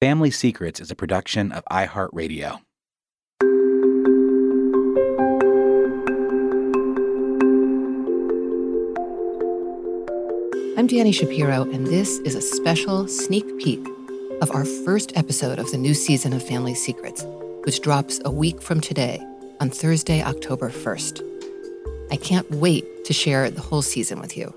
Family Secrets is a production of iHeartRadio. I'm Dani Shapiro, and this is a special sneak peek of our first episode of the new season of Family Secrets, which drops a week from today on Thursday, October 1st. I can't wait to share the whole season with you.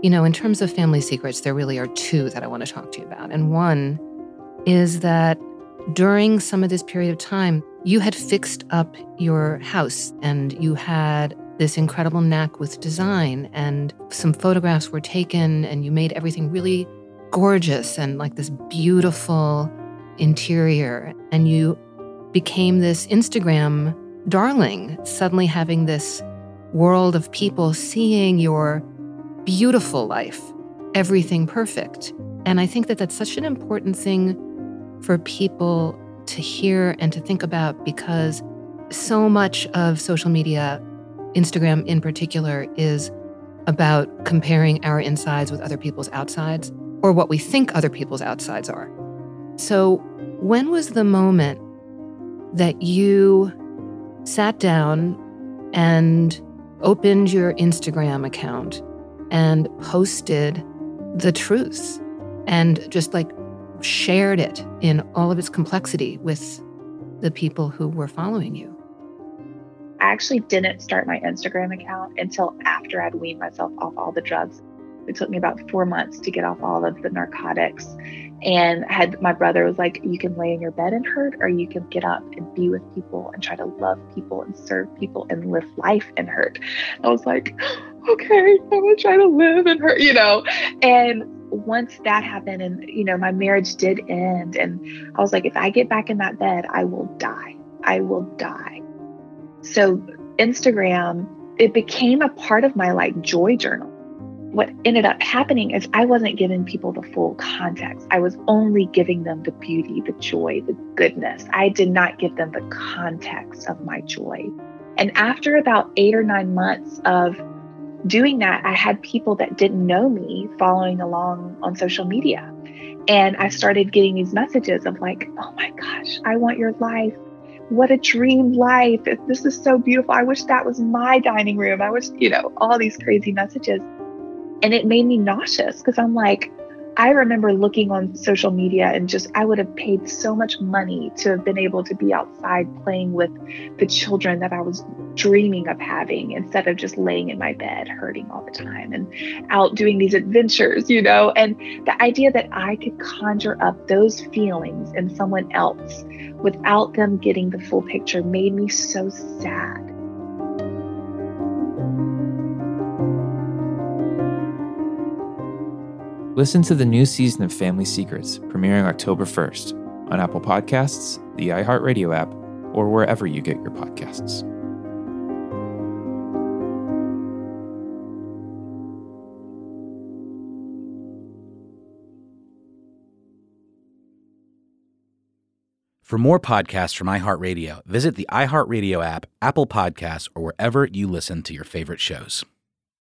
You know, in terms of family secrets, there really are two that I want to talk to you about. And one is that during some of this period of time, you had fixed up your house and you had this incredible knack with design, and some photographs were taken, and you made everything really gorgeous and like this beautiful interior. And you became this Instagram darling, suddenly having this world of people seeing your beautiful life, everything perfect. And I think that that's such an important thing for people to hear and to think about because so much of social media, Instagram in particular, is about comparing our insides with other people's outsides or what we think other people's outsides are. So, when was the moment that you sat down and opened your Instagram account and posted the truth and just like shared it in all of its complexity with the people who were following you? I actually didn't start my Instagram account until after I'd weaned myself off all the drugs. It took me about four months to get off all of the narcotics. And had my brother was like, you can lay in your bed and hurt, or you can get up and be with people and try to love people and serve people and live life and hurt. I was like, okay, I'm gonna try to live and hurt, you know. And once that happened, and you know, my marriage did end, and I was like, if I get back in that bed, I will die. I will die. So Instagram, it became a part of my like joy journal what ended up happening is I wasn't giving people the full context. I was only giving them the beauty, the joy, the goodness. I did not give them the context of my joy. And after about eight or nine months of doing that, I had people that didn't know me following along on social media. And I started getting these messages of like, oh my gosh, I want your life. What a dream life. This is so beautiful. I wish that was my dining room. I wish, you know, all these crazy messages. And it made me nauseous because I'm like, I remember looking on social media and just, I would have paid so much money to have been able to be outside playing with the children that I was dreaming of having instead of just laying in my bed hurting all the time and out doing these adventures, you know? And the idea that I could conjure up those feelings in someone else without them getting the full picture made me so sad. Listen to the new season of Family Secrets, premiering October 1st on Apple Podcasts, the iHeartRadio app, or wherever you get your podcasts. For more podcasts from iHeartRadio, visit the iHeartRadio app, Apple Podcasts, or wherever you listen to your favorite shows.